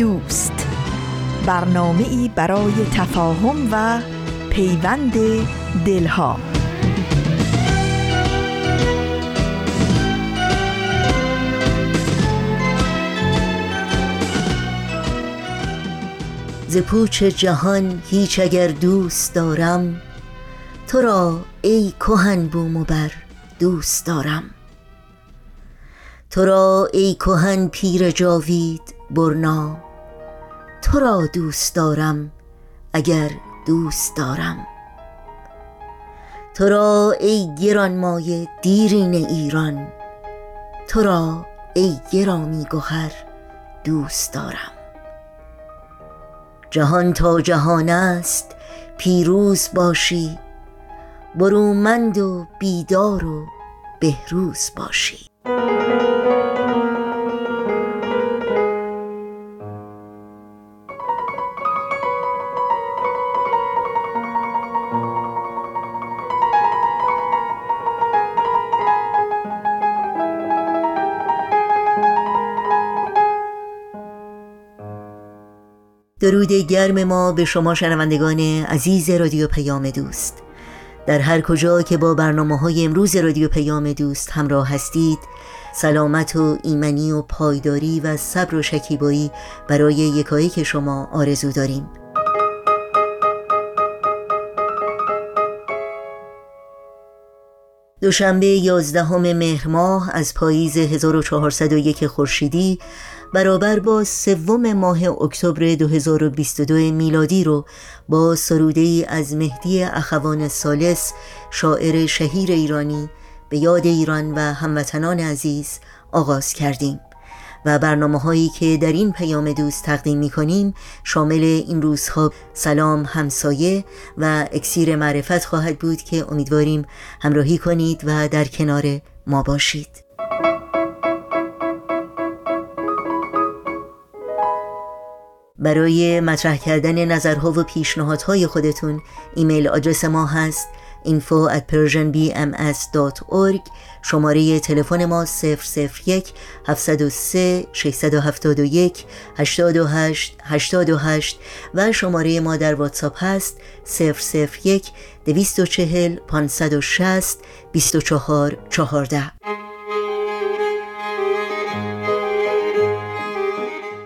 دوست. برنامه ای برای تفاهم و پیوند دلها. ز پوچ جهان هیچ اگر دوست دارم تو را ای کهن بوم و بر دوست دارم. تو را ای کهن پیر جاوید برنا تو را دوست دارم اگر دوست دارم. تو را ای گران مایه دیرین ایران تو را ای گرامی گهر دوست دارم. جهان تا جهان است پیروز باشی برومند و بیدار و بهروز باشی. درود گرم ما به شما شنوندگان عزیز رادیو پیام دوست. در هر کجا که با برنامه های امروز رادیو پیام دوست همراه هستید سلامت و ایمنی و پایداری و صبر و شکیبایی برای یکایی که شما آرزو داریم. دوشنبه 11 مهر ماه از پاییز 1401 خورشیدی برابر با سوم ماه اکتبر 2022 میلادی رو با سروده ای از مهدی اخوان سالس شاعر شهیر ایرانی به یاد ایران و هموطنان عزیز آغاز کردیم. و برنامه هایی که در این پیام دوست تقدیم می کنیم شامل این روزها سلام همسایه و اکسیر معرفت خواهد بود که امیدواریم همراهی کنید و در کنار ما باشید. برای مطرح کردن نظرها و پیشنهادهای خودتون ایمیل آدرس ما هست info at persianbms.org شماره تلفن ما 001 703 671 828 828 و شماره ما در واتساپ هست 001 240 560 24 14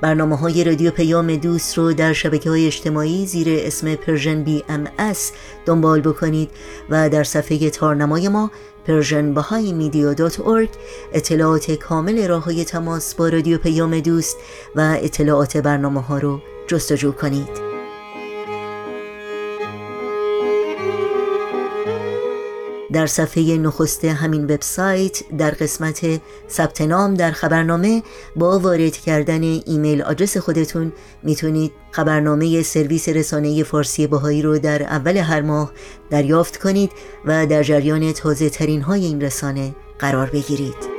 برنامه های رادیو پیام دوست رو در شبکه های اجتماعی زیر اسم Persian BMS دنبال بکنید و در صفحه تارنمای ما Persian اطلاعات کامل راه های تماس با رادیو پیام دوست و اطلاعات برنامه ها رو جستجو کنید. در صفحه نخست همین وبسایت در قسمت ثبت نام در خبرنامه با وارد کردن ایمیل آدرس خودتون می‌تونید خبرنامه سرویس رسانه فارسی باهایی رو در اول هر ماه دریافت کنید و در جریان تازه ترین های این رسانه قرار بگیرید.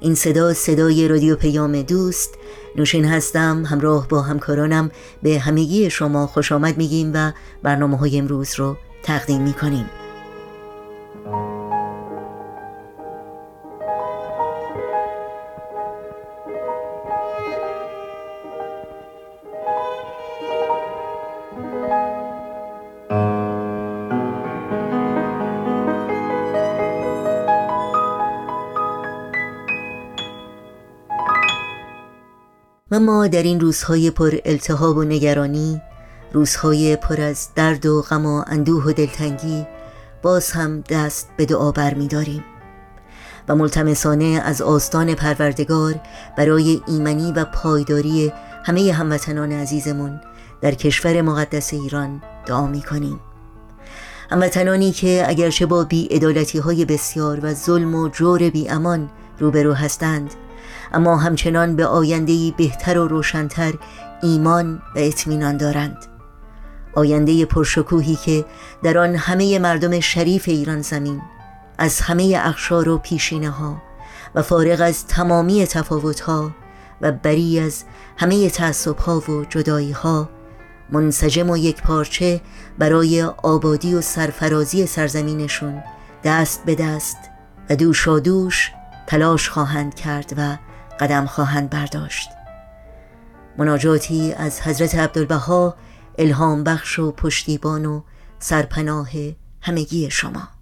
این صدا صدای رادیو پیام دوست نوشین هستم همراه با همکارانم. به همگی شما خوش آمد میگیم و برنامه های امروز رو تقدیم می‌کنیم. و ما در این روزهای پر التهاب و نگرانی روزهای پر از درد و غم و اندوه و دلتنگی باز هم دست به دعا بر می داریم و ملتمسانه از آستان پروردگار برای ایمنی و پایداری همه هموطنان عزیزمون در کشور مقدس ایران دعا می کنیم هموطنانی که اگرچه با ادالتی های بسیار و ظلم و جور بی امان روبرو هستند اما همچنان به آینده بهتر و روشنتر ایمان و اطمینان دارند. آینده پرشکوهی که در آن همه مردم شریف ایران زمین از همه اخشار و پیشینه ها و فارغ از تمامی تفاوت ها و بری از همه تعصب ها و جدایی ها منسجم و یک پارچه برای آبادی و سرفرازی سرزمینشون دست به دست و دوش تلاش خواهند کرد و قدم خواهند برداشت. مناجاتی از حضرت عبدالبها الهام بخش و پشتیبان و سرپناه همگی شما.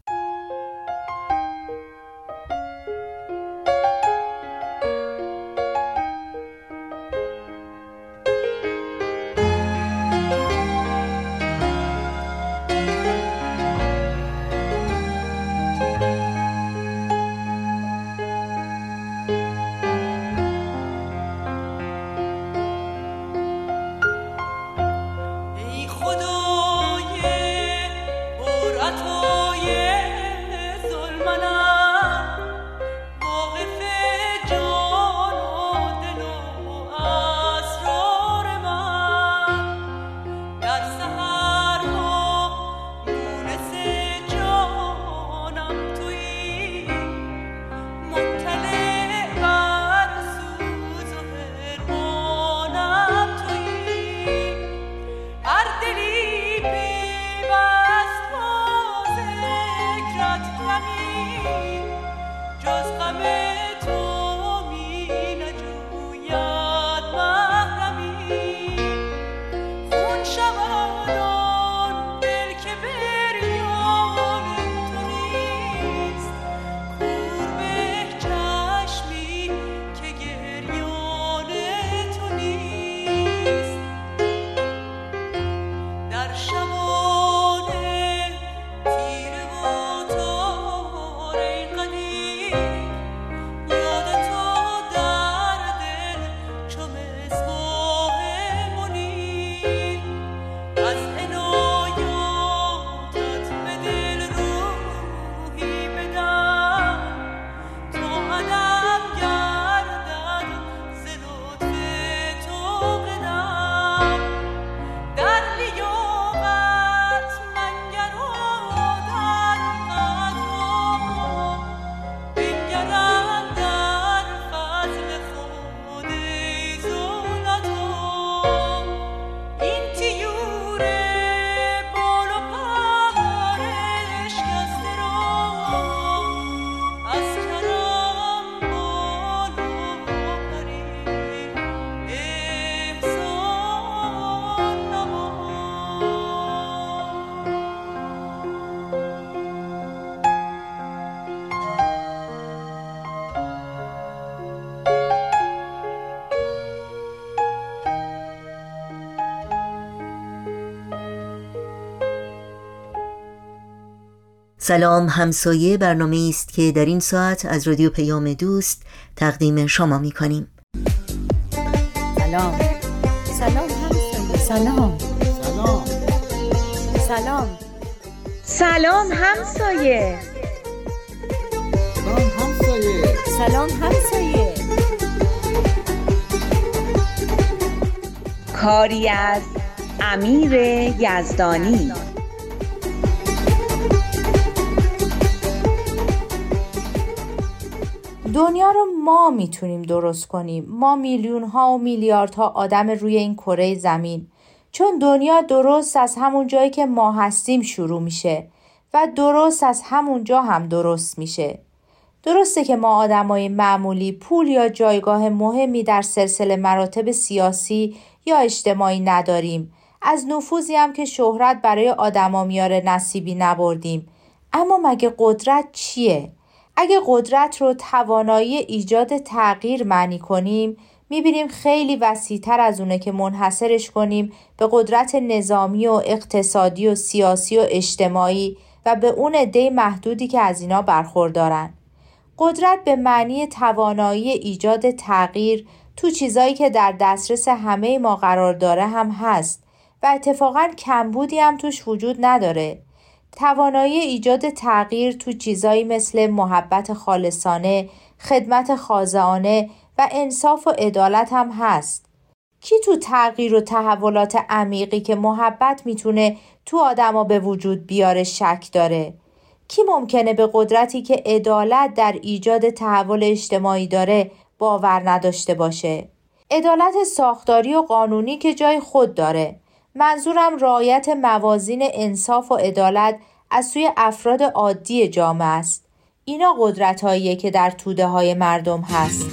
سلام همسایه برنامه است که در این ساعت از رادیو پیام دوست تقدیم شما می کنیم. سلام. سلام همسایه. سلام. سلام. سلام سلام همسایه. سلام همسایه. سلام همسایه. کاری از امیر یزدانی. دنیا رو ما می‌تونیم درست کنیم. ما میلیون ها و میلیاردها آدم روی این کره زمین. چون دنیا درست از همون جایی که ما هستیم شروع میشه و درست از همون جا هم درست میشه. درسته که ما آدمای معمولی پول یا جایگاه مهمی در سلسله مراتب سیاسی یا اجتماعی نداریم. از نفوذی هم که شهرت برای آدما میاره نصیبی نبردیم. اما مگه قدرت چیه؟ اگه قدرت رو توانایی ایجاد تغییر معنی کنیم می‌بینیم خیلی وسیعتر از اونه که منحصرش کنیم به قدرت نظامی و اقتصادی و سیاسی و اجتماعی و به اون عده محدودی که از اینا برخوردارن. قدرت به معنی توانایی ایجاد تغییر تو چیزایی که در دسترس همه ما قرار داره هم هست و اتفاقا کمبودی هم توش وجود نداره. توانایی ایجاد تغییر تو چیزایی مثل محبت خالصانه، خدمت خازانه و انصاف و عدالت هم هست. کی تو تغییر و تحولات عمیقی که محبت می‌تونه تو آدما به وجود بیاره شک داره؟ کی ممکنه به قدرتی که عدالت در ایجاد تحول اجتماعی داره باور نداشته باشه؟ عدالت ساختاری و قانونی که جای خود داره منظورم رعایت موازین انصاف و عدالت از سوی افراد عادی جامعه است. اینا قدرت که در توده های مردم هست.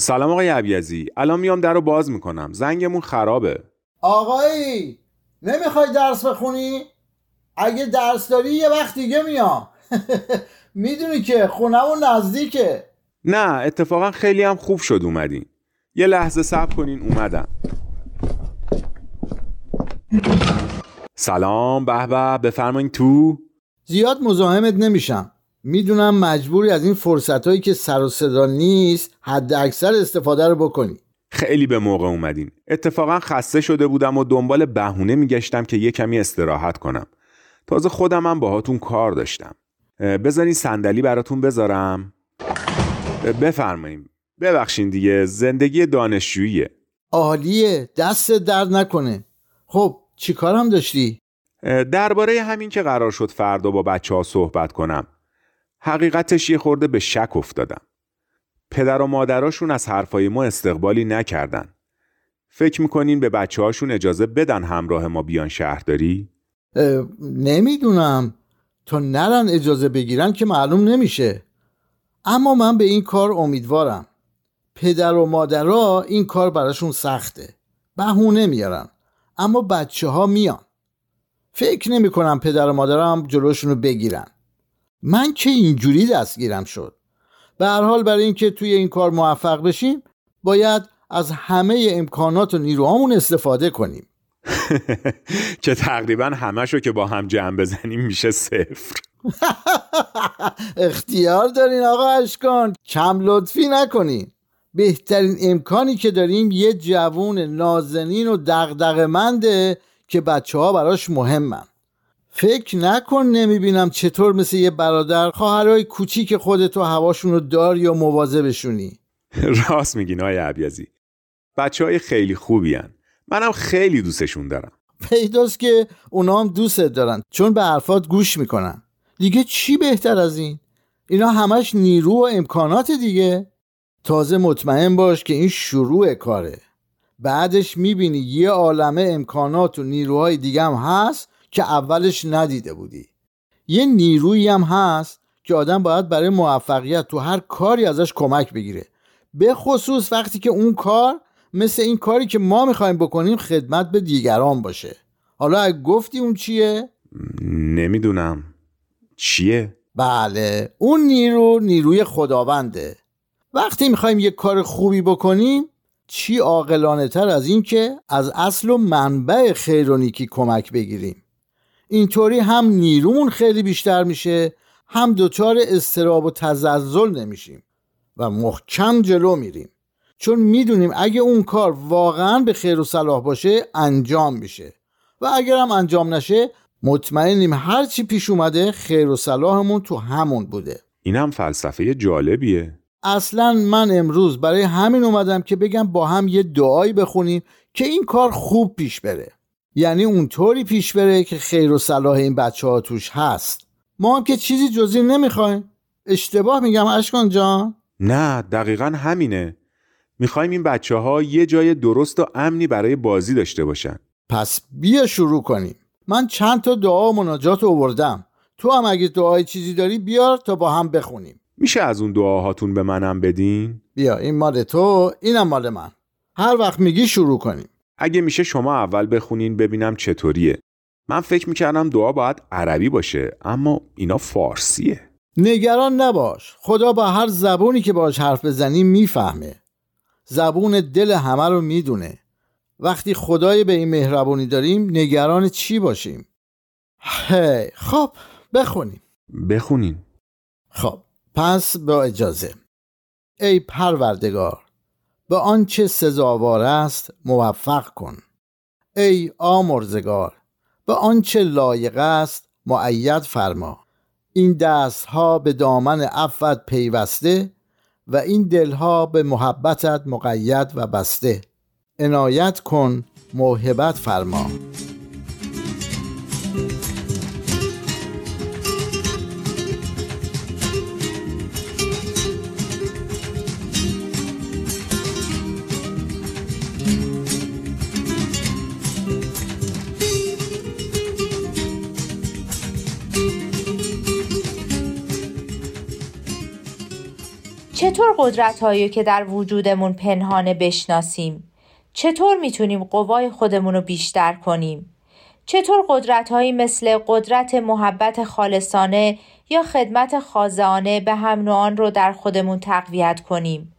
سلام آقای عبیزی. الان میام در رو باز می‌کنم. زنگمون خرابه. آقایی نمی‌خوای درس بخونی؟ اگه درس داری یه وقت دیگه میام. می‌دونی که خونمون نزدیکه. نه اتفاقا خیلی هم خوب شد اومدین. یه لحظه صبر کنین اومدم. سلام به به بفرمایین تو. زیاد مزاحمت نمیشم. می‌دونم مجبوری از این فرصت هایی که سر و صدا نیست حد اکثر استفاده رو بکنی. خیلی به موقع اومدین. اتفاقا خسته شده بودم و دنبال بهونه میگشتم که یه کمی استراحت کنم. تازه خودم هم باهاتون کار داشتم. بذارین صندلی براتون بذارم. بفرماییم ببخشین دیگه زندگی دانشجوییه. عالیه دست درد نکنه. خب چی کارم داشتی؟ درباره همین که قرار شد فردا با بچه ها صحبت کنم. حقیقتش یه خورده به شک افتادم. پدر و مادراشون از حرفای ما استقبالی نکردن. فکر می‌کنین به بچه هاشون اجازه بدن همراه ما بیان شهرداری؟ نمی‌دونم. تا نرن اجازه بگیرن که معلوم نمیشه. اما من به این کار امیدوارم. پدر و مادرها این کار براشون سخته. بهونه میارن. اما بچه ها میان. فکر نمی کنم پدر و مادرم جلوشونو بگیرن. من که اینجوری دستگیرم شد. به هر حال برای اینکه توی این کار موفق بشیم باید از همه امکانات و نیروهامون استفاده کنیم. که تقریبا همشو که با هم جمع بزنیم میشه صفر. اختیار دارین آقا اشکان. کم لطفی نکنین. بهترین امکانی که داریم یه جوون نازنین و دغدغه‌منده که بچه ها براش مهمن. فکر نکن نمی‌بینم چطور مثل یه برادر خواهرای کوچیک خودتو هواشون رو داری یا مواظبشونی راست میگین های عبیزی بچه های خیلی خوبی هن. منم خیلی دوستشون دارم. پیداست که اونا هم دوستت دارن چون به حرفات گوش می‌کنن. دیگه چی بهتر از این؟ اینا همش نیرو و امکانات دیگه. تازه مطمئن باش که این شروع کاره. بعدش می‌بینی یه عالمه امکانات و نیروهای دیگه هم هست که اولش ندیده بودی. یه نیرویی هم هست که آدم باید برای موفقیت تو هر کاری ازش کمک بگیره. به خصوص وقتی که اون کار مثل این کاری که ما می‌خوایم بکنیم خدمت به دیگران باشه. حالا اگه گفتی اون چیه؟ نمی‌دونم. چیه؟ بله اون نیرو نیروی خداونده. وقتی می‌خوایم یه کار خوبی بکنیم چی عاقلانه تر از این که از اصل و منبع خیر و نیکی کمک بگیریم. اینطوری هم نیرومون خیلی بیشتر میشه هم دچار استراب و تزلزل نمیشیم و محکم جلو میریم. چون می‌دونیم اگه اون کار واقعا به خیر و صلاح باشه انجام میشه. و اگر هم انجام نشه مطمئنیم هر چی پیش اومده خیر و صلاحمون تو همون بوده. اینم فلسفه جالبیه. اصلا من امروز برای همین اومدم که بگم با هم یه دعایی بخونیم که این کار خوب پیش بره. یعنی اونطوری پیش بره که خیر و صلاح این بچه ها توش هست. ما هم که چیزی جزی نمی‌خوایم. اشتباه میگم اشکان جان. نه دقیقا همینه. می‌خوایم این بچه ها یه جای درست و امنی برای بازی داشته باشن. پس بیا شروع کنیم. من چند تا دعا و مناجات آوردم. تو هم اگه دعای چیزی داری بیار تا با هم بخونیم. میشه از اون دعاهاتون به منم بدین؟ بیا این مال تو اینم مال من. هر وقت میگی شروع کنیم. اگه میشه شما اول بخونین ببینم چطوریه. من فکر می‌کردم دعا باید عربی باشه اما اینا فارسیه. نگران نباش. خدا با هر زبونی که باش حرف بزنی می‌فهمه. زبون دل همه رو می‌دونه. وقتی خدای به این مهربونی داریم نگران چی باشیم؟ هی خب بخونیم. بخونین. خب پس با اجازه. ای پروردگار به آنچه سزاوار است موفق کن. ای آمرزگار به آنچه لایق است معید فرما. این دستها به دامن عفت پیوسته و این دلها به محبتت مقید و بسته. عنایت کن موهبت فرما. قدرت هایی که در وجودمون پنهانه بشناسیم؟ چطور می‌تونیم قوای خودمون رو بیشتر کنیم؟ چطور قدرت هایی مثل قدرت محبت خالصانه یا خدمت خازانه به هم نوعان رو در خودمون تقویت کنیم؟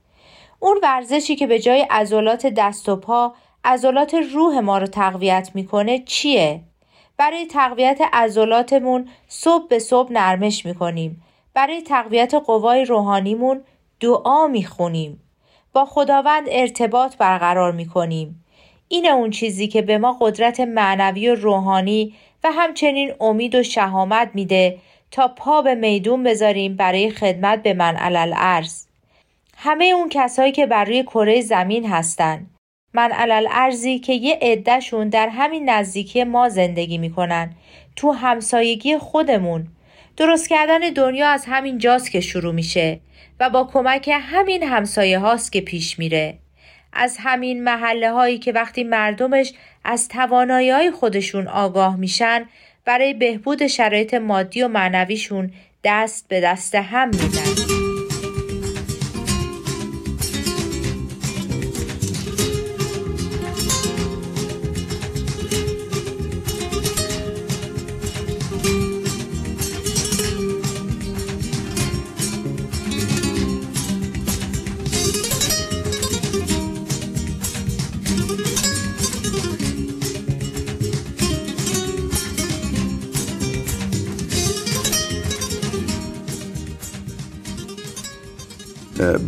اون ورزشی که به جای عضلات دست و پا عضلات روح ما رو تقویت می‌کنه چیه؟ برای تقویت عضلاتمون صبح به صبح نرمش می‌کنیم. برای تقویت قوای روحانیمون دعا می‌خونیم. با خداوند ارتباط برقرار می‌کنیم. این اون چیزی که به ما قدرت معنوی و روحانی و همچنین امید و شهامت میده تا پا به میدون بذاریم برای خدمت به من. همه اون کسایی که بر روی کره زمین هستن. من که یه عدهشون در همین نزدیکی ما زندگی می‌کنن. تو همسایگی خودمون. درست کردن دنیا از همین جاست که شروع میشه و با کمک همین همسایه هاست که پیش میره. از همین محله هایی که وقتی مردمش از توانایی های خودشون آگاه میشن برای بهبود شرایط مادی و معنویشون دست به دست هم میدن.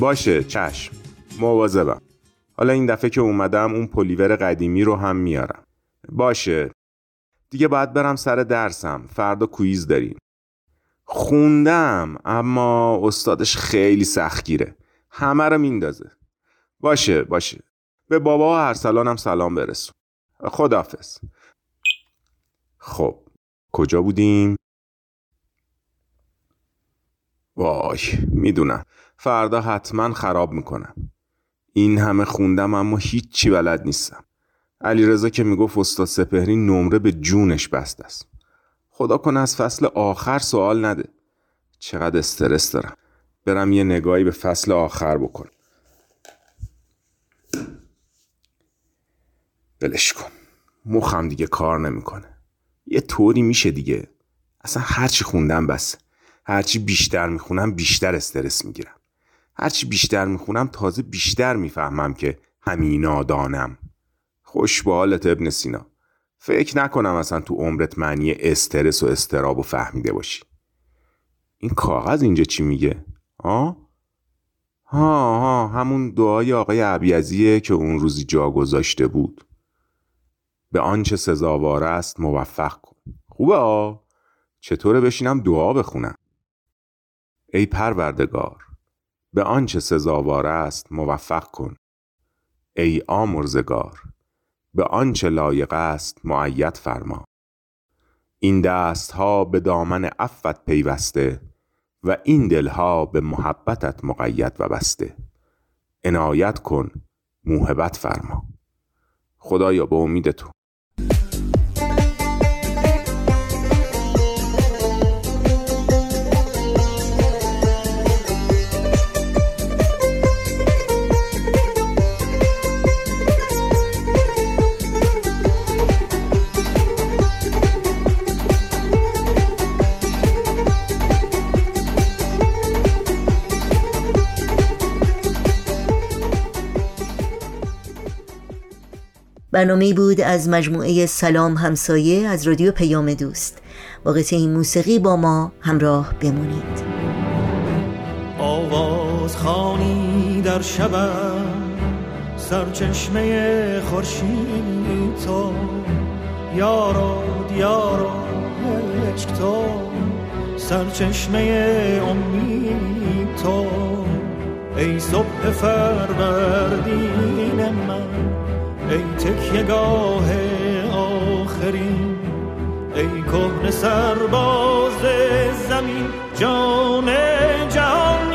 باشه چشم. مواظبم. حالا این دفعه که اومدم اون پلیور قدیمی رو هم میارم. باشه. دیگه باید برم سر درسم. فردا کویز داریم. خوندم اما استادش خیلی سختگیره. همه رو میندازه. باشه باشه. به بابا و ارسلانم سلام برسون. خدافز خب کجا بودیم؟ وای می‌دونم. فردا حتما خراب می‌کنم. این همه خوندم اما هیچی بلد نیستم. علی که می‌گفت استاد سپهری نمره به جونش بست است. خدا کنه از فصل آخر سوال نده. چقدر استرس دارم. برم یه نگاهی به فصل آخر بکن. بلش کن. مخم دیگه کار نمی‌کنه. یه طوری میشه دیگه. اصلا هرچی خوندم بس. هرچی بیشتر می‌خونم بیشتر استرس می‌گیرم. هرچی بیشتر می‌خونم تازه بیشتر می‌فهمم که همینا دانم خوش به حالت ابن سینا. فکر نکنم اصلا تو عمرت معنی استرس و استراب و فهمیده باشی. این کاغذ اینجا چی میگه؟ ها؟ ها ها همون دعای آقای عبیزیه که اون روزی جا گذاشته بود. به آنچه سزاوار است موفق کن. خوبه ها چطوره بشینم دعا بخونم؟ ای پروردگار. به آنچه سزاوار است موفق کن. ای آمرزگار به آنچه لایق است معید فرما. این دستها به دامن عفت پیوسته و این دلها به محبتت مقید و بسته. عنایت کن موهبت فرما. خدایا به امید تو. برنامه بود از مجموعه سلام همسایه از رادیو پیام دوست. با این موسیقی با ما همراه بمونید. آواز خانی در شب سرچشمه خورشید تو. یارو دیارو عشق تو. سرچشمه امید تو. ای صبح فروردین من. ای تکیگاه آخرین ای کهن سرباز زمین جان جهان.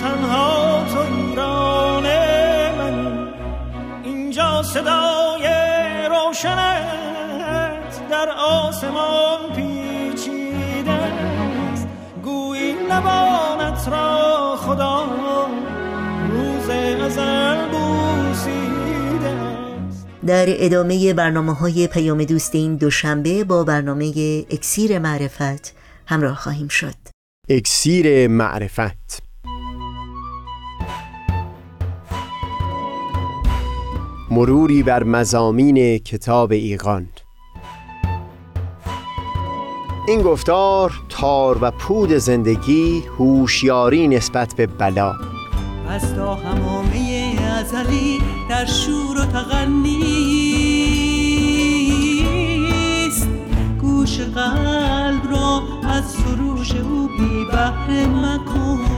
تنها تو ایران منی اینجا صدای روشنت در آسمان پیچیده است. گویی نبانت را خدا روز ازل بوسیده است. در ادامه برنامه های پیام دوست این دوشنبه با برنامه اکسیر معرفت همراه خواهیم شد. اکسیر معرفت. مروری بر مزامین کتاب ایقان این گفتار تار و پود زندگی هوشیاری نسبت به بلا. از تا همامه ازلی در شور و تغنیست گوش قلب را از سروش او بی بهره مکن.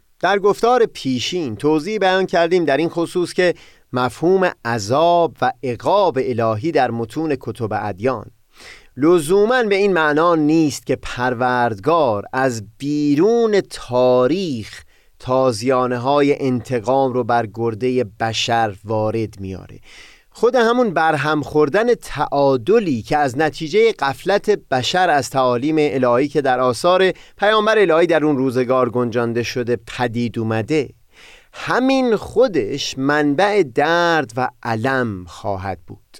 در گفتار پیشین توضیح بیان کردیم در این خصوص که مفهوم عذاب و عقاب الهی در متون کتب ادیان. لزوما به این معنا نیست که پروردگار از بیرون تاریخ تازیانه های انتقام رو بر گرده بشر وارد میاره خود همون برهم خوردن تعادلی که از نتیجه قفلت بشر از تعالیم الهی که در آثار پیامبر الهی در اون روزگار گنجانده شده پدید اومده همین خودش منبع درد و علم خواهد بود.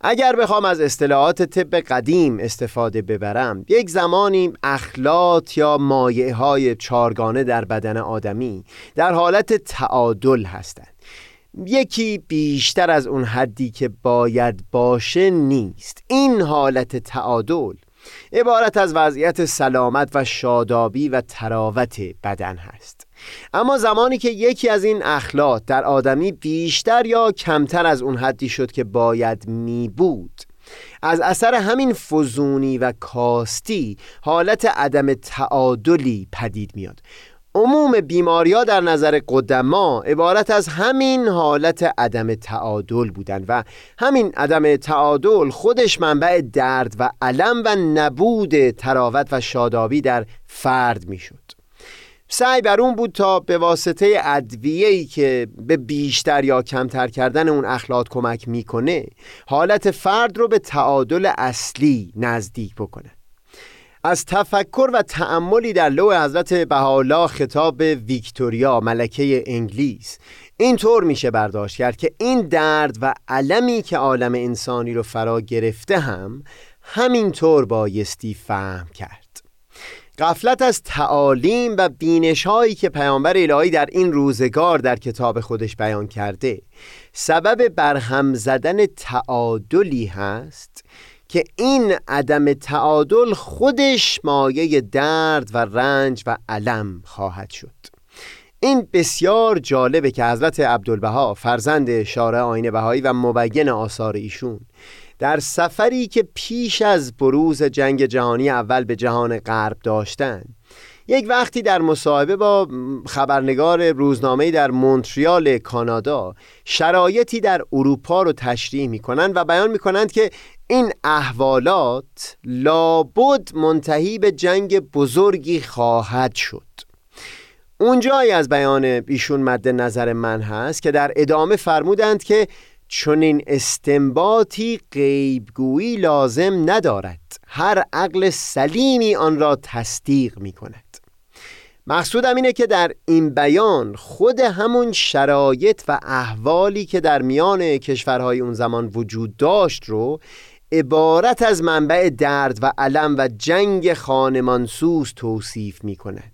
اگر بخوام از اصطلاحات طب قدیم استفاده ببرم یک زمانی اخلاط یا مایه های چارگانه در بدن آدمی در حالت تعادل هستند. یکی بیشتر از اون حدی که باید باشه نیست. این حالت تعادل عبارت از وضعیت سلامت و شادابی و تراوت بدن هست. اما زمانی که یکی از این اخلاط در آدمی بیشتر یا کمتر از اون حدی شد که باید می بود از اثر همین فزونی و کاستی حالت عدم تعادلی پدید میاد عموم بیماریا در نظر قدما عبارت از همین حالت عدم تعادل بودند و همین عدم تعادل خودش منبع درد و علم و نبود تراوت و شادابی در فرد می‌شد. سعی بر اون بود تا به واسطه ادویه‌ای که به بیشتر یا کمتر کردن اون اخلاط کمک می‌کنه حالت فرد رو به تعادل اصلی نزدیک بکنه از تفکر و تأملی در لوح حضرت بهاءالله خطاب ویکتوریا ملکه انگلیس. اینطور میشه برداشت کرد که این درد و علمی که عالم انسانی رو فرا گرفته هم همینطور بایستی فهم کرد. قفلت از تعالیم و بینش هایی که پیامبر الهی در این روزگار در کتاب خودش بیان کرده سبب برهم زدن تعادلی هست که این عدم تعادل خودش مایه درد و رنج و علم خواهد شد. این بسیار جالبه که حضرت عبدالبها فرزند شارع آین بهایی و مبین آثار ایشون در سفری که پیش از بروز جنگ جهانی اول به جهان غرب داشتند یک وقتی در مصاحبه با خبرنگار روزنامه در مونتریال کانادا شرایطی در اروپا رو تشریح می‌کنند و بیان می‌کنند که این احوالات لابد منتهی به جنگ بزرگی خواهد شد. اونجایی از بیان ایشون مد نظر من هست که در ادامه فرمودند که چنین استنباطی غیبگویی لازم ندارد. هر عقل سلیمی آن را تصدیق می کند مقصودم اینه که در این بیان خود همون شرایط و احوالی که در میان کشورهای اون زمان وجود داشت رو عبارت از منبع درد و علم و جنگ خانمانسوز توصیف می کند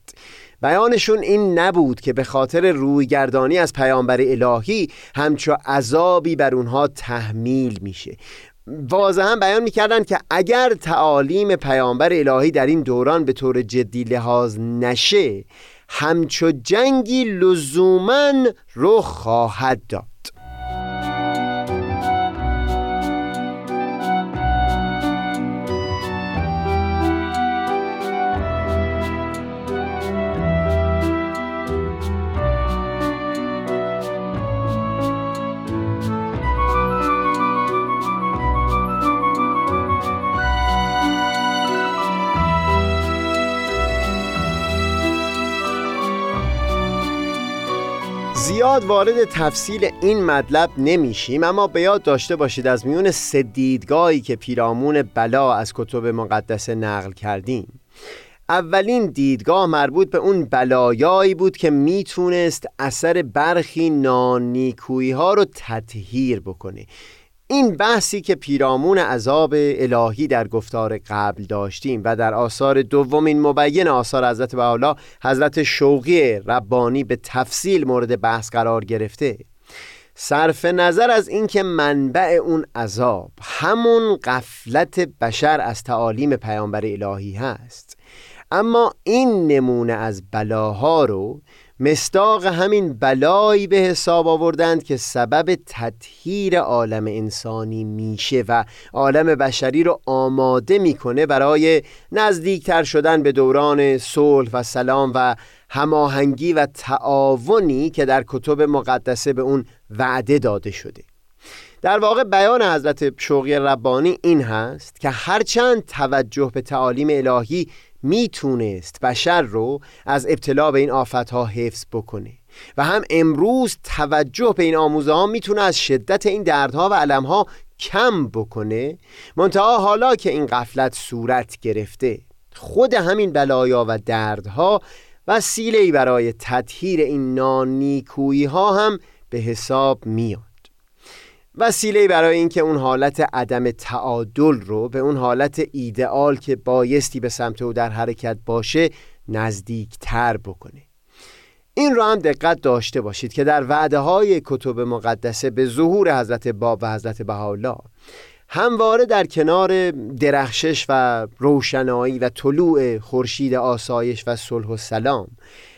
بیانشون این نبود که به خاطر رویگردانی از پیامبر الهی همچو عذابی بر اونها تحمیل میشه. واضحا بیان می‌کردن که اگر تعالیم پیامبر الهی در این دوران به طور جدی لحاظ نشه همچو جنگی لزوما رخ خواهد داد. زیاد وارد تفصیل این مطلب نمیشیم اما به یاد داشته باشید از میون سدیدگاهی که پیرامون بلا از کتب مقدسه نقل کردیم. اولین دیدگاه مربوط به اون بلایایی بود که می‌تونست اثر برخی نانیکویی ها رو تطهیر بکنه. این بحثی که پیرامون عذاب الهی در گفتار قبل داشتیم و در آثار دومین مبین آثار حضرت بحالا حضرت شوقی ربانی به تفصیل مورد بحث قرار گرفته. صرف نظر از اینکه منبع اون عذاب همون قفلت بشر از تعالیم پیامبر الهی هست. اما این نمونه از بلاها رو مستاق همین بلایی به حساب آوردند که سبب تطهیر عالم انسانی میشه و عالم بشری رو آماده می‌کنه برای نزدیکتر شدن به دوران صلح و سلام و هماهنگی و تعاونی که در کتب مقدسه به اون وعده داده شده. در واقع بیان حضرت شوقی ربانی این هست که هرچند توجه به تعالیم الهی می‌تونست بشر رو از ابتلا به این آفتها حفظ بکنه و هم امروز توجه به این آموزه ها می‌تونه از شدت این دردها و علمها کم بکنه. منتها حالا که این قفلت صورت گرفته خود همین بلایا و دردها وسیله برای تطهیر این نانیکویی ها هم به حساب میاد. وسیله برای اینکه اون حالت عدم تعادل رو به اون حالت ایدئال که بایستی به سمت او در حرکت باشه نزدیک تر بکنه. این رو هم دقت داشته باشید که در وعده های کتب مقدسه به ظهور حضرت باب و حضرت بهاءالله همواره در کنار درخشش و روشنایی و طلوع خورشید آسایش و صلح و سلام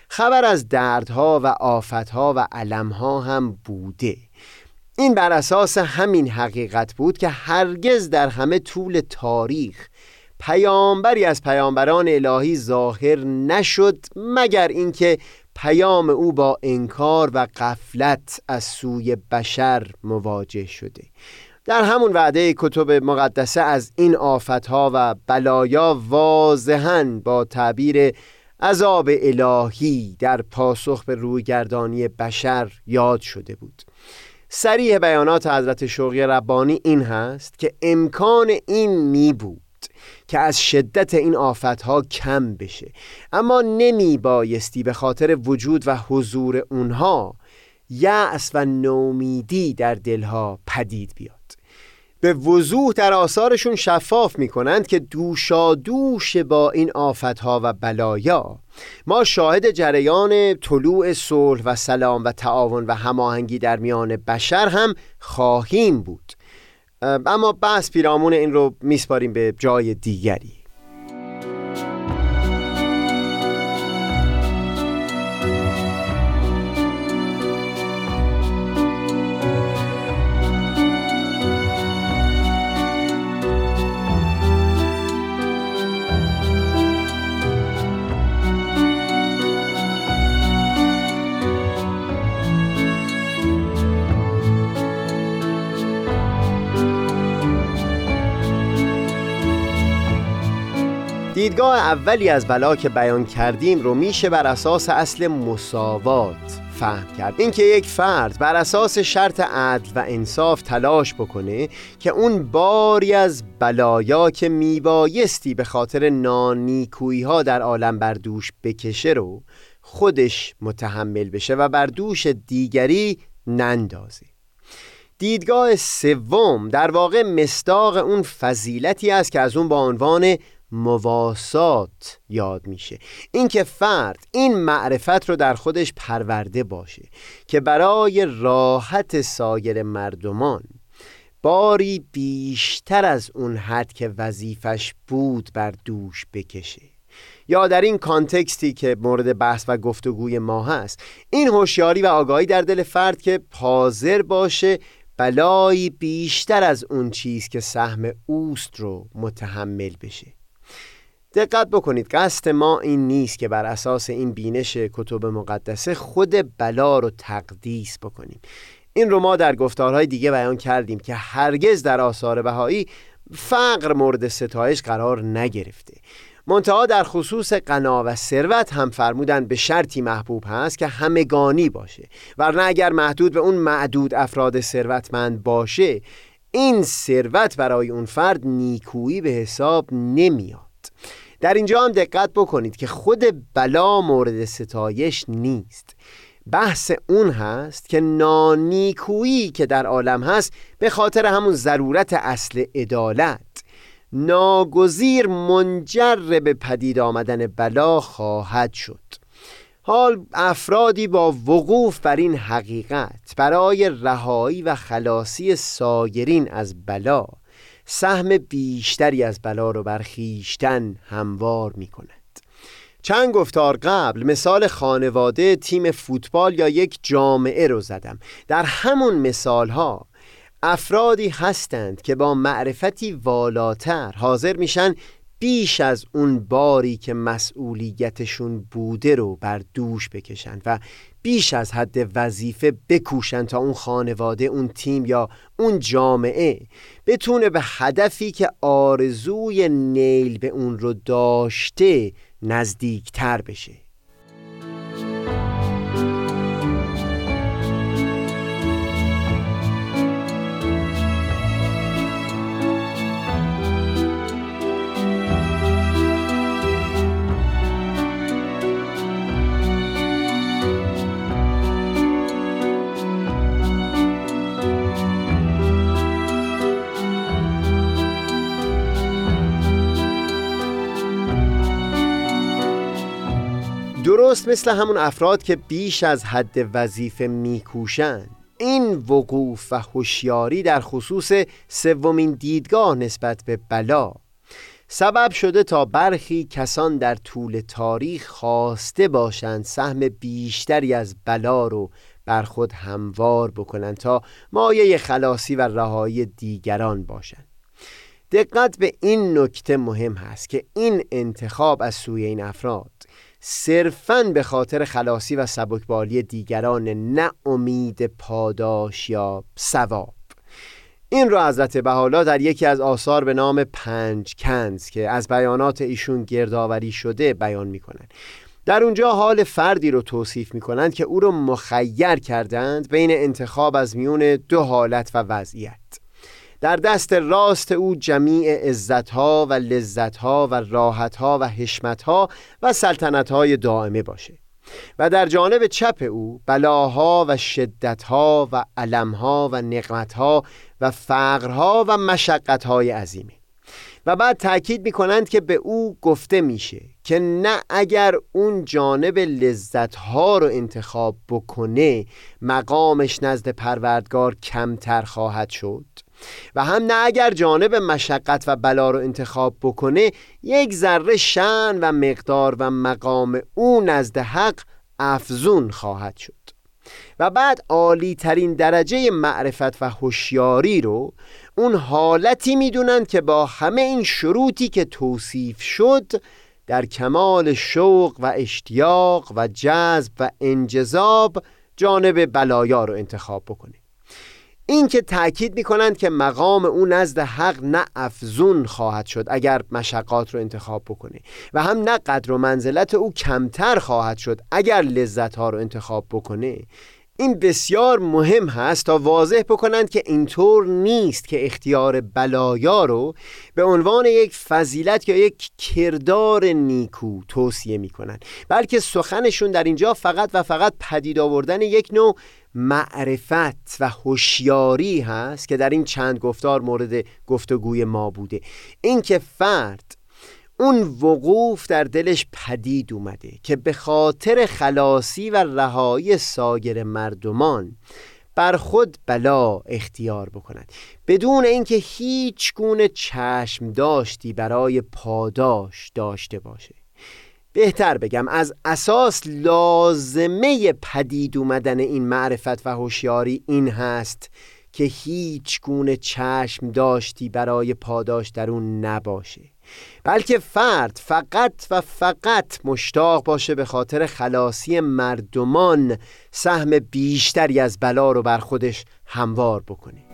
خبر از دردها و آفتها و علمها هم بوده. این بر اساس همین حقیقت بود که هرگز در همه طول تاریخ پیامبری از پیامبران الهی ظاهر نشد مگر اینکه پیام او با انکار و قفلت از سوی بشر مواجه شده. در همون وعده کتب مقدسه از این آفتها و بلایا واضحا با تعبیر عذاب الهی در پاسخ به رویگردانی بشر یاد شده بود. سریح بیانات حضرت شوقی ربانی این هست که امکان این می بود که از شدت این آفتها کم بشه. اما نمی بایستی به خاطر وجود و حضور اونها یأس و نومیدی در دلها پدید بیاد. به وضوح در آثارشون شفاف می کنند که دوشا دوش با این آفتها و بلایا. ما شاهد جریان طلوع صلح و سلام و تعاون و هماهنگی در میان بشر هم خواهیم بود. اما بحث پیرامون این رو میسپاریم به جای دیگری. دیدگاه اولی از بلا که بیان کردیم رو میشه بر اساس اصل مساوات فهم کرد. اینکه یک فرد بر اساس شرط عدل و انصاف تلاش بکنه که اون باری از بلایا که میبایستی به خاطر نانیکویی ها در عالم بر دوش بکشه رو خودش متحمل بشه و بر دوش دیگری نندازه. دیدگاه سوم در واقع مستاق اون فضیلتی است که از اون با عنوان مواسات یاد میشه. اینکه فرد این معرفت رو در خودش پرورده باشه که برای راحت سایر مردمان باری بیشتر از اون حد که وظیفش بود بر دوش بکشه. یا در این کانتکستی که مورد بحث و گفتگوی ما هست این هوشیاری و آگاهی در دل فرد که حاضر باشه بلایی بیشتر از اون چیز که سهم اوست رو متحمل بشه. دقت بکنید قصد ما این نیست که بر اساس این بینش کتب مقدسه خود بلا رو تقدیس بکنیم. این رو ما در گفتارهای دیگه بیان کردیم که هرگز در آثار بهایی فقر مورد ستایش قرار نگرفته. منتها در خصوص قنا و ثروت هم فرمودن به شرطی محبوب هست که همگانی باشه. ورنه اگر محدود به اون معدود افراد ثروتمند باشه این ثروت برای اون فرد نیکویی به حساب نمیاد. در اینجا هم دقت بکنید که خود بلا مورد ستایش نیست. بحث اون هست که نانیکویی که در عالم هست به خاطر همون ضرورت اصل عدالت ناگزیر منجر به پدید آمدن بلا خواهد شد. حال افرادی با وقوف بر این حقیقت برای رهایی و خلاصی سایرین از بلا سهم بیشتری از بلا رو بر خیشتن هموار می کند چند گفتار قبل مثال خانواده تیم فوتبال یا یک جامعه رو زدم. در همون مثال ها افرادی هستند که با معرفتی والاتر حاضر میشن بیش از اون باری که مسئولیتشون بوده رو بر دوش بکشند و بیش از حد وظیفه بکوشن تا اون خانواده اون تیم یا اون جامعه بتونه به هدفی که آرزوی نیل به اون رو داشته نزدیکتر بشه. درست مثل همون افراد که بیش از حد وظیفه میکوشند. این وقوف و هوشیاری در خصوص سومین دیدگاه نسبت به بلا. سبب شده تا برخی کسان در طول تاریخ خواسته باشند سهم بیشتری از بلا رو بر خود هموار بکنند تا مایه خلاصی و رهایی دیگران باشند. دقت به این نکته مهم هست که این انتخاب از سوی این افراد صرفا به خاطر خلاصی و سبکبالی دیگران نه امید پاداش یا ثواب. این را حضرت بحالا در یکی از آثار به نام پنج کنز که از بیانات ایشون گردآوری شده بیان می کنند در اونجا حال فردی رو توصیف می کنند که او رو مخیر کردند بین انتخاب از میون دو حالت و وضعیت. در دست راست او جمیع عزتها و لذتها و راحتها و حشمتها و سلطنتهای دائمه باشه و در جانب چپ او بلاها و شدتها و علمها و نقمتها و فقرها و مشقتهای عظیمه و بعد تاکید می کنند که به او گفته میشه که نه اگر اون جانب لذتها رو انتخاب بکنه مقامش نزد پروردگار کمتر خواهد شد. و هم نه اگر جانب مشقت و بلا رو انتخاب بکنه یک ذره شن و مقدار و مقام او نزد حق افزون خواهد شد. و بعد عالی ترین درجه معرفت و هوشیاری رو اون حالتی می‌دونند که با همه این شروطی که توصیف شد در کمال شوق و اشتیاق و جذب و انجذاب جانب بلایا رو انتخاب بکنه. این که تأکید می کنند که مقام او نزد حق نه افزون خواهد شد اگر مشقات رو انتخاب بکنه و هم نه قدر و منزلت او کمتر خواهد شد اگر لذت ها رو انتخاب بکنه. این بسیار مهم هست تا واضح بکنند که اینطور نیست که اختیار بلایا رو به عنوان یک فضیلت یا یک کردار نیکو توصیه می کنند بلکه سخنشون در اینجا فقط و فقط پدید آوردن یک نوع معرفت و هوشیاری هست که در این چند گفتار مورد گفتگوی ما بوده. اینکه فرد اون وقوف در دلش پدید اومده که به خاطر خلاصی و رهایی سایر مردمان بر خود بلا اختیار بکند. بدون اینکه هیچ گونه چشم داشتی برای پاداش داشته باشه. بهتر بگم از اساس لازمه پدید اومدن این معرفت و هوشیاری این هست که هیچ گونه چشم داشتی برای پاداش در اون نباشه. بلکه فرد فقط و فقط مشتاق باشه به خاطر خلاصی مردمان سهم بیشتری از بلا رو بر خودش هموار بکنه.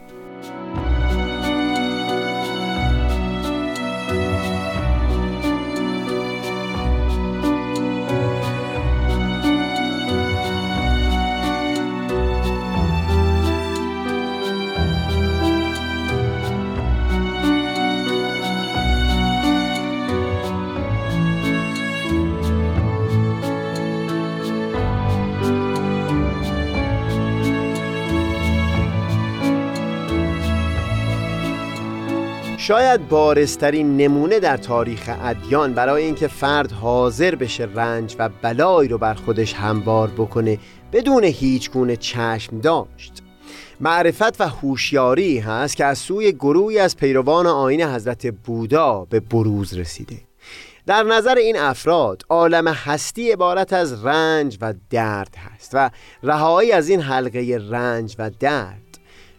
شاید بارسترین نمونه در تاریخ ادیان برای اینکه فرد حاضر بشه رنج و بلایی رو بر خودش هموار بکنه بدون هیچ گونه چشم داشت. معرفت و هوشیاری هست که از سوی گروهی از پیروان آین حضرت بودا به بروز رسیده. در نظر این افراد عالم هستی عبارت از رنج و درد هست و رهایی از این حلقه رنج و درد.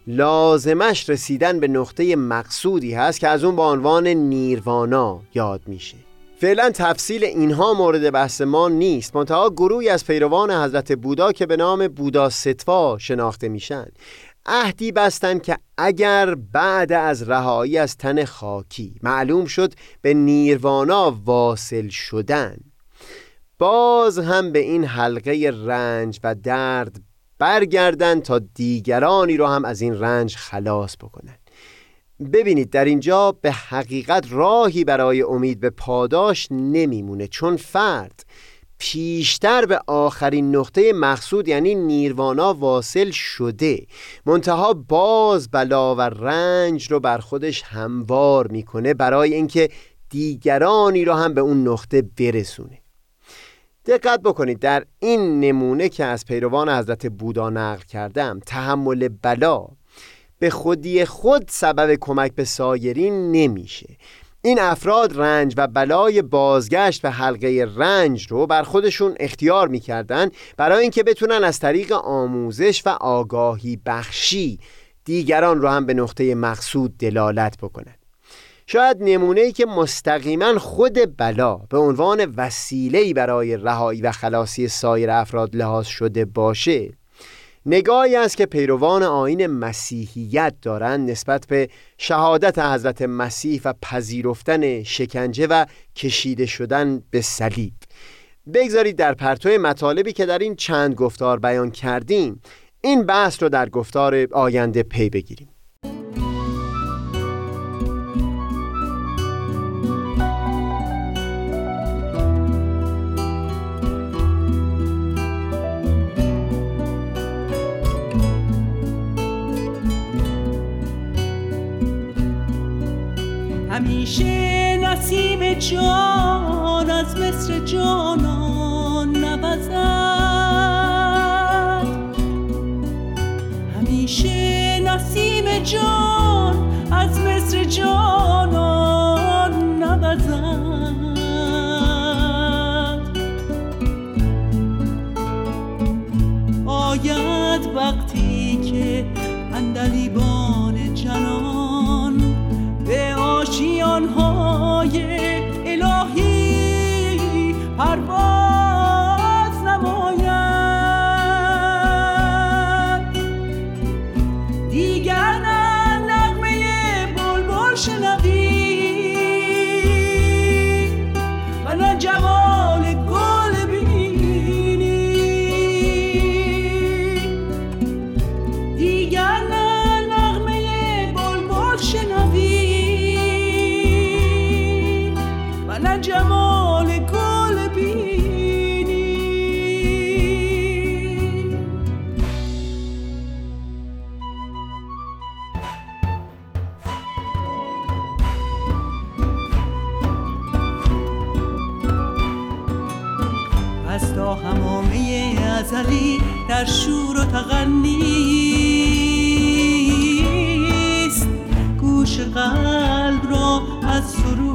لازمش رسیدن به نقطه مقصودی هست که از اون با عنوان نیروانا یاد میشه. فعلا تفصیل اینها مورد بحث ما نیست. منتها گروهی از پیروان حضرت بودا که به نام بودا ستوا شناخته میشن. عهدی بستند که اگر بعد از رهایی از تن خاکی معلوم شد به نیروانا واصل شدن. باز هم به این حلقه رنج و درد برگردن تا دیگرانی رو هم از این رنج خلاص بکنن. ببینید در اینجا به حقیقت راهی برای امید به پاداش نمیمونه چون فرد پیشتر به آخرین نقطه مقصود یعنی نیروانا واصل شده منتها باز بلا و رنج رو بر خودش هموار می‌کنه برای اینکه دیگرانی رو هم به اون نقطه برسونه. دقت بکنید در این نمونه که از پیروان حضرت بودا نقل کردم تحمل بلا به خودی خود سبب کمک به سایرین نمیشه. این افراد رنج و بلای بازگشت به حلقه رنج رو بر خودشون اختیار می‌کردن برای اینکه بتونن از طریق آموزش و آگاهی بخشی دیگران رو هم به نقطه مقصود دلالت بکنن. شاید نمونه ای که مستقیما خود بلا به عنوان وسیله‌ای برای رهایی و خلاصی سایر افراد لحاظ شده باشه. نگاهی است که پیروان آین مسیحیت دارند نسبت به شهادت حضرت مسیح و پذیرفتن شکنجه و کشیده شدن به صلیب. بگذارید در پرتو مطالبی که در این چند گفتار بیان کردیم این بحث رو در گفتار آینده پی بگیریم. همیشه نسیم جان از مصر جانان نبزد همیشه نسیم جان از مصر جانان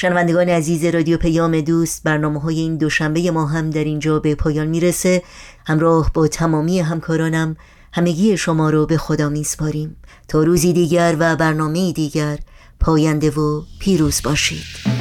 شنوندگان عزیز رادیو پیام دوست برنامه های این دوشنبه ما هم در اینجا به پایان می‌رسه. همراه با تمامی همکارانم همگی شما رو به خدا میسپاریم. تا روزی دیگر و برنامه دیگر پاینده و پیروز باشید.